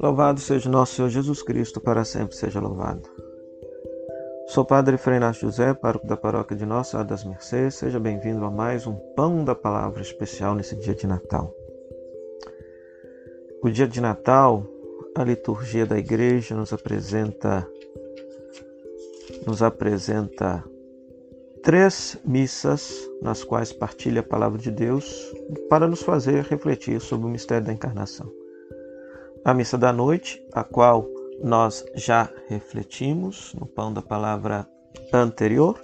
Louvado seja nosso Senhor Jesus Cristo, para sempre seja louvado. Sou Padre Frei José, pároco da paróquia de Nossa Senhora das Mercês. Seja bem-vindo a mais um Pão da Palavra especial nesse dia de Natal. O dia de Natal, a liturgia da igreja nos apresenta nos apresenta três missas nas quais partilha a palavra de Deus para nos fazer refletir sobre o mistério da encarnação a missa da noite, a qual nós já refletimos no pão da palavra anterior,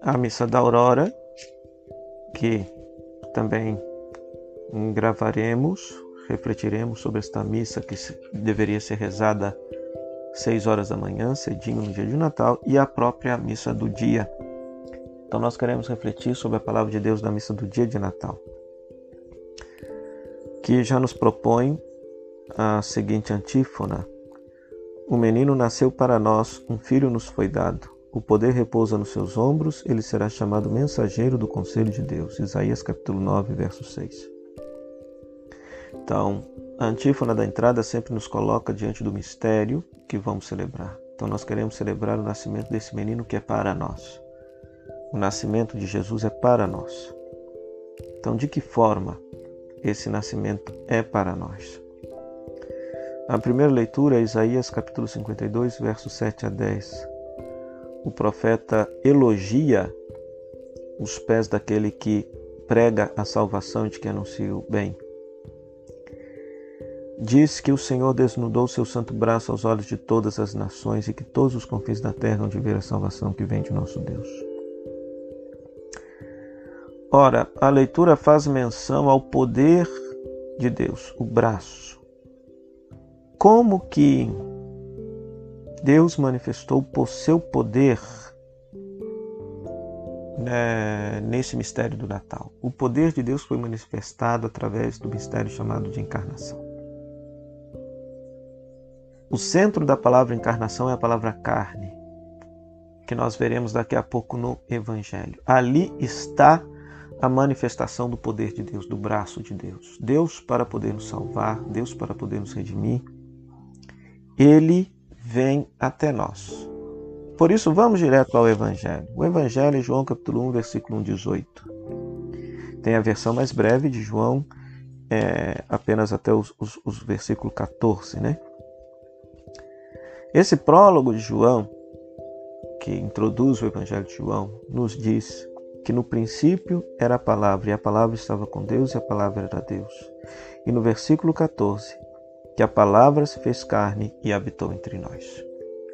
a missa da aurora, que também gravaremos, refletiremos sobre esta missa que deveria ser rezada seis horas da manhã, cedinho no dia de Natal, e a própria missa do dia. Então nós queremos refletir sobre a palavra de Deus da missa do dia de Natal, que já nos propõe a seguinte antífona: O menino nasceu para nós, um filho nos foi dado. O poder repousa nos seus ombros, ele será chamado mensageiro do conselho de Deus. Isaías capítulo 9, verso 6. Então, a antífona da entrada sempre nos coloca diante do mistério que vamos celebrar. Então, nós queremos celebrar o nascimento desse menino que é para nós. O nascimento de Jesus é para nós. Então, de que forma esse nascimento é para nós? A primeira leitura é Isaías capítulo 52, versos 7 a 10. O profeta elogia os pés daquele que prega a salvação de que anuncia o bem. Diz que o Senhor desnudou seu santo braço aos olhos de todas as nações e que todos os confins da terra hão de ver a salvação que vem de nosso Deus. Ora, a leitura faz menção ao poder de Deus, o braço como que Deus manifestou o seu poder né, nesse mistério do Natal. O poder de Deus foi manifestado através do mistério chamado de encarnação. O centro da palavra encarnação é a palavra carne, que nós veremos daqui a pouco no Evangelho. Ali está a manifestação do poder de Deus, do braço de Deus. Deus para poder nos salvar, Deus para poder nos redimir ele vem até nós. Por isso, vamos direto ao Evangelho. O Evangelho é João capítulo 1, versículo 1, 18. Tem a versão mais breve de João, é, apenas até os, os, os versículos 14, né? Esse prólogo de João, que introduz o Evangelho de João, nos diz que no princípio era a palavra, e a palavra estava com Deus, e a palavra era Deus. E no versículo 14, que a palavra se fez carne e habitou entre nós.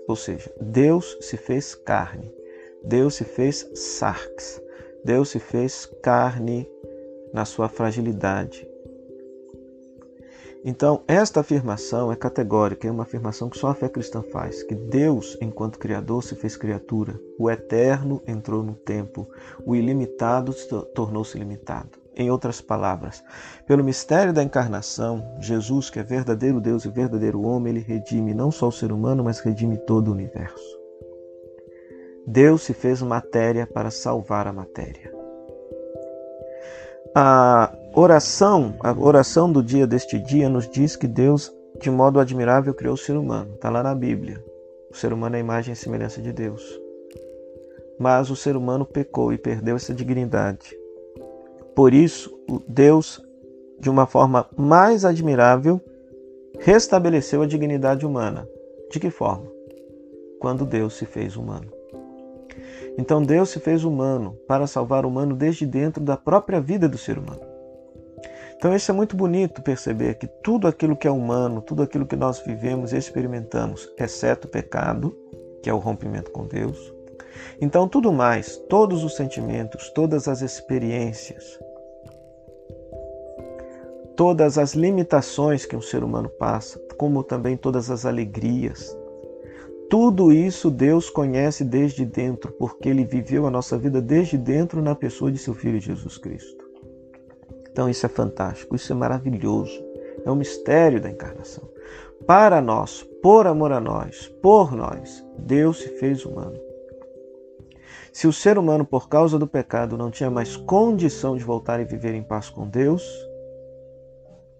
Ou seja, Deus se fez carne, Deus se fez sarx, Deus se fez carne na sua fragilidade. Então, esta afirmação é categórica, é uma afirmação que só a fé cristã faz, que Deus, enquanto Criador, se fez criatura, o eterno entrou no tempo, o ilimitado tornou-se limitado. Em outras palavras, pelo mistério da encarnação, Jesus, que é verdadeiro Deus e verdadeiro homem, ele redime não só o ser humano, mas redime todo o universo. Deus se fez matéria para salvar a matéria. A oração, a oração do dia deste dia nos diz que Deus, de modo admirável, criou o ser humano. Está lá na Bíblia. O ser humano é a imagem e semelhança de Deus. Mas o ser humano pecou e perdeu essa dignidade. Por isso, Deus, de uma forma mais admirável, restabeleceu a dignidade humana. De que forma? Quando Deus se fez humano. Então Deus se fez humano para salvar o humano desde dentro da própria vida do ser humano. Então isso é muito bonito perceber que tudo aquilo que é humano, tudo aquilo que nós vivemos e experimentamos, exceto o pecado, que é o rompimento com Deus. Então tudo mais, todos os sentimentos, todas as experiências, todas as limitações que um ser humano passa, como também todas as alegrias. Tudo isso Deus conhece desde dentro, porque Ele viveu a nossa vida desde dentro na pessoa de seu Filho Jesus Cristo. Então isso é fantástico, isso é maravilhoso. É o mistério da encarnação. Para nós, por amor a nós, por nós, Deus se fez humano. Se o ser humano, por causa do pecado, não tinha mais condição de voltar e viver em paz com Deus,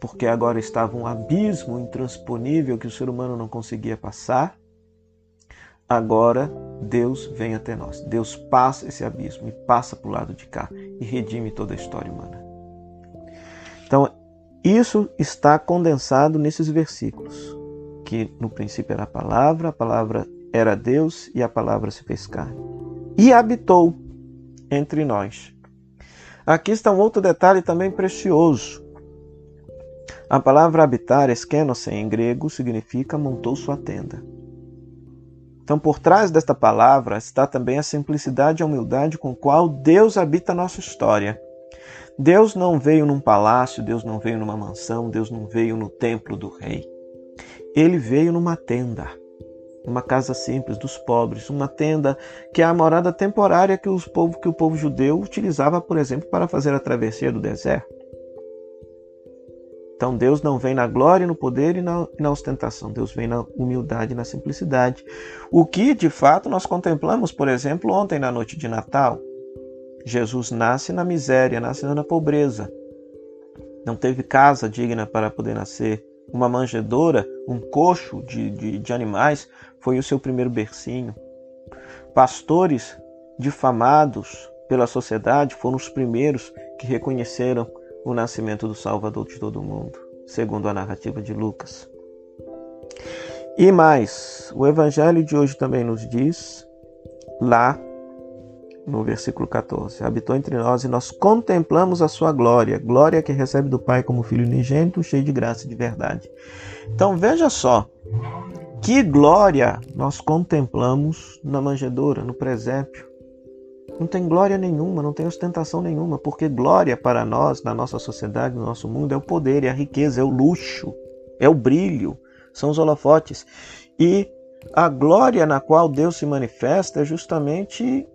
porque agora estava um abismo intransponível que o ser humano não conseguia passar, agora Deus vem até nós. Deus passa esse abismo e passa para o lado de cá e redime toda a história humana. Então, isso está condensado nesses versículos, que no princípio era a palavra, a palavra era Deus e a palavra se fez carne. E habitou entre nós. Aqui está um outro detalhe também precioso. A palavra habitar, esquenosen em grego, significa montou sua tenda. Então, por trás desta palavra está também a simplicidade e a humildade com qual Deus habita a nossa história. Deus não veio num palácio, Deus não veio numa mansão, Deus não veio no templo do rei. Ele veio numa tenda, uma casa simples dos pobres, uma tenda que é a morada temporária que, os povo, que o povo judeu utilizava, por exemplo, para fazer a travessia do deserto. Então Deus não vem na glória, no poder e na, na, ostentação. Deus vem na humildade e na simplicidade. O que de fato nós contemplamos, por exemplo, ontem na noite de Natal. Jesus nasce na miséria, nasce na pobreza. Não teve casa digna para poder nascer. Uma manjedoura, um coxo de, de, de animais, foi o seu primeiro bercinho. Pastores difamados pela sociedade foram os primeiros que reconheceram o nascimento do Salvador de todo o mundo, segundo a narrativa de Lucas. E mais, o Evangelho de hoje também nos diz, lá no versículo 14. Habitou entre nós e nós contemplamos a sua glória, glória que recebe do Pai como Filho unigênito, cheio de graça e de verdade. Então veja só, que glória nós contemplamos na manjedoura, no presépio. Não tem glória nenhuma, não tem ostentação nenhuma, porque glória para nós, na nossa sociedade, no nosso mundo, é o poder, é a riqueza, é o luxo, é o brilho, são os holofotes. E a glória na qual Deus se manifesta é justamente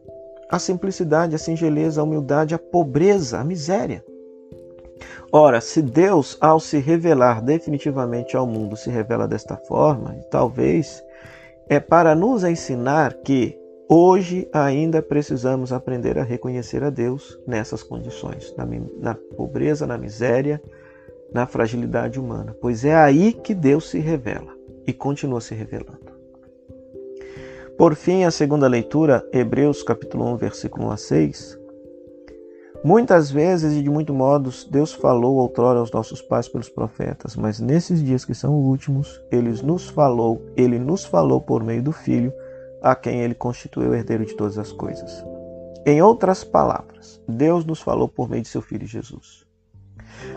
a simplicidade, a singeleza, a humildade, a pobreza, a miséria. Ora, se Deus, ao se revelar definitivamente ao mundo, se revela desta forma, talvez é para nos ensinar que hoje ainda precisamos aprender a reconhecer a Deus nessas condições, na, na pobreza, na miséria, na fragilidade humana, pois é aí que Deus se revela e continua se revelando. Por fim, a segunda leitura, Hebreus capítulo 1, versículo 1 a 6. Muitas vezes e de muitos modos Deus falou outrora aos nossos pais pelos profetas, mas nesses dias que são últimos, ele nos falou, ele nos falou por meio do Filho, a quem ele constituiu herdeiro de todas as coisas. Em outras palavras, Deus nos falou por meio de seu filho Jesus.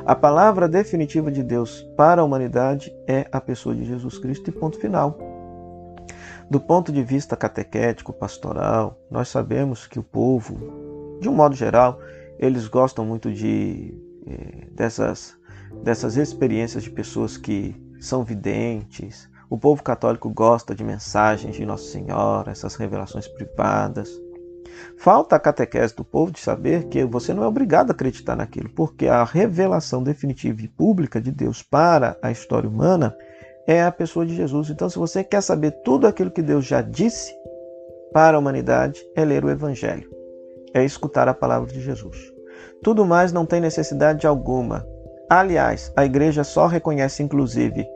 A palavra definitiva de Deus para a humanidade é a pessoa de Jesus Cristo e ponto final. Do ponto de vista catequético, pastoral, nós sabemos que o povo, de um modo geral, eles gostam muito de eh, dessas, dessas experiências de pessoas que são videntes. O povo católico gosta de mensagens de Nossa Senhora, essas revelações privadas. Falta a catequese do povo de saber que você não é obrigado a acreditar naquilo, porque a revelação definitiva e pública de Deus para a história humana é a pessoa de Jesus. Então, se você quer saber tudo aquilo que Deus já disse para a humanidade, é ler o Evangelho, é escutar a palavra de Jesus. Tudo mais não tem necessidade alguma. Aliás, a igreja só reconhece, inclusive,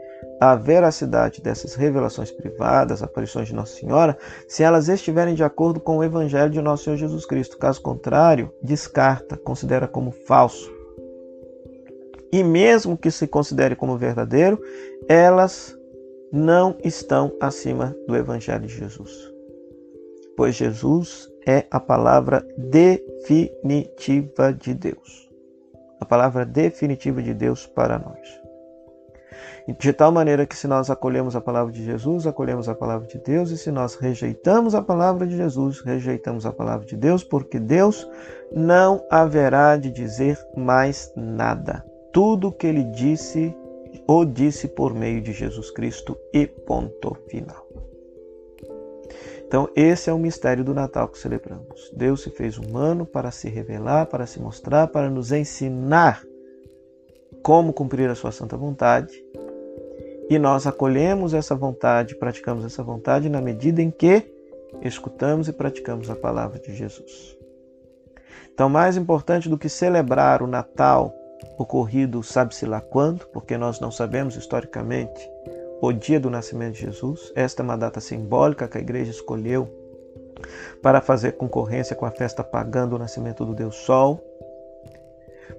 a veracidade dessas revelações privadas, aparições de Nossa Senhora, se elas estiverem de acordo com o Evangelho de Nosso Senhor Jesus Cristo. Caso contrário, descarta, considera como falso e mesmo que se considere como verdadeiro, elas não estão acima do Evangelho de Jesus. Pois Jesus é a palavra definitiva de Deus. A palavra definitiva de Deus para nós. De tal maneira que, se nós acolhemos a palavra de Jesus, acolhemos a palavra de Deus, e se nós rejeitamos a palavra de Jesus, rejeitamos a palavra de Deus, porque Deus não haverá de dizer mais nada tudo que ele disse, o disse por meio de Jesus Cristo e ponto final. Então, esse é o mistério do Natal que celebramos. Deus se fez humano para se revelar, para se mostrar, para nos ensinar como cumprir a sua santa vontade. E nós acolhemos essa vontade, praticamos essa vontade na medida em que escutamos e praticamos a palavra de Jesus. Então, mais importante do que celebrar o Natal ocorrido, sabe-se lá quando, porque nós não sabemos historicamente o dia do nascimento de Jesus. Esta é uma data simbólica que a igreja escolheu para fazer concorrência com a festa pagã do nascimento do Deus Sol,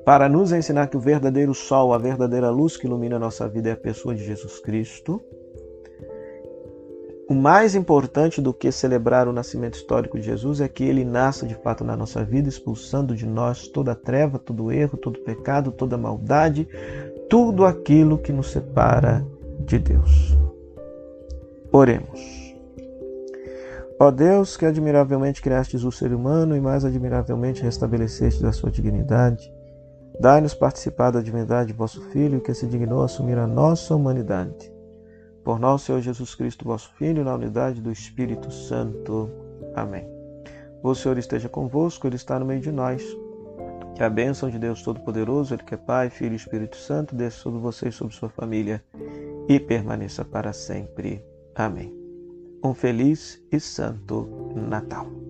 para nos ensinar que o verdadeiro sol, a verdadeira luz que ilumina a nossa vida é a pessoa de Jesus Cristo. O mais importante do que celebrar o nascimento histórico de Jesus é que ele nasça de fato na nossa vida, expulsando de nós toda treva, todo erro, todo pecado, toda maldade, tudo aquilo que nos separa de Deus. Oremos. Ó Deus, que admiravelmente criastes o ser humano e mais admiravelmente restabelecestes a sua dignidade, dai-nos participar da divindade de vosso Filho, que se dignou assumir a nossa humanidade. Por nosso Senhor Jesus Cristo, vosso Filho, na unidade do Espírito Santo. Amém. O Senhor esteja convosco, Ele está no meio de nós. Que a bênção de Deus Todo-Poderoso, Ele que é Pai, Filho e Espírito Santo, desça sobre vocês sobre sua família e permaneça para sempre. Amém um feliz e santo Natal.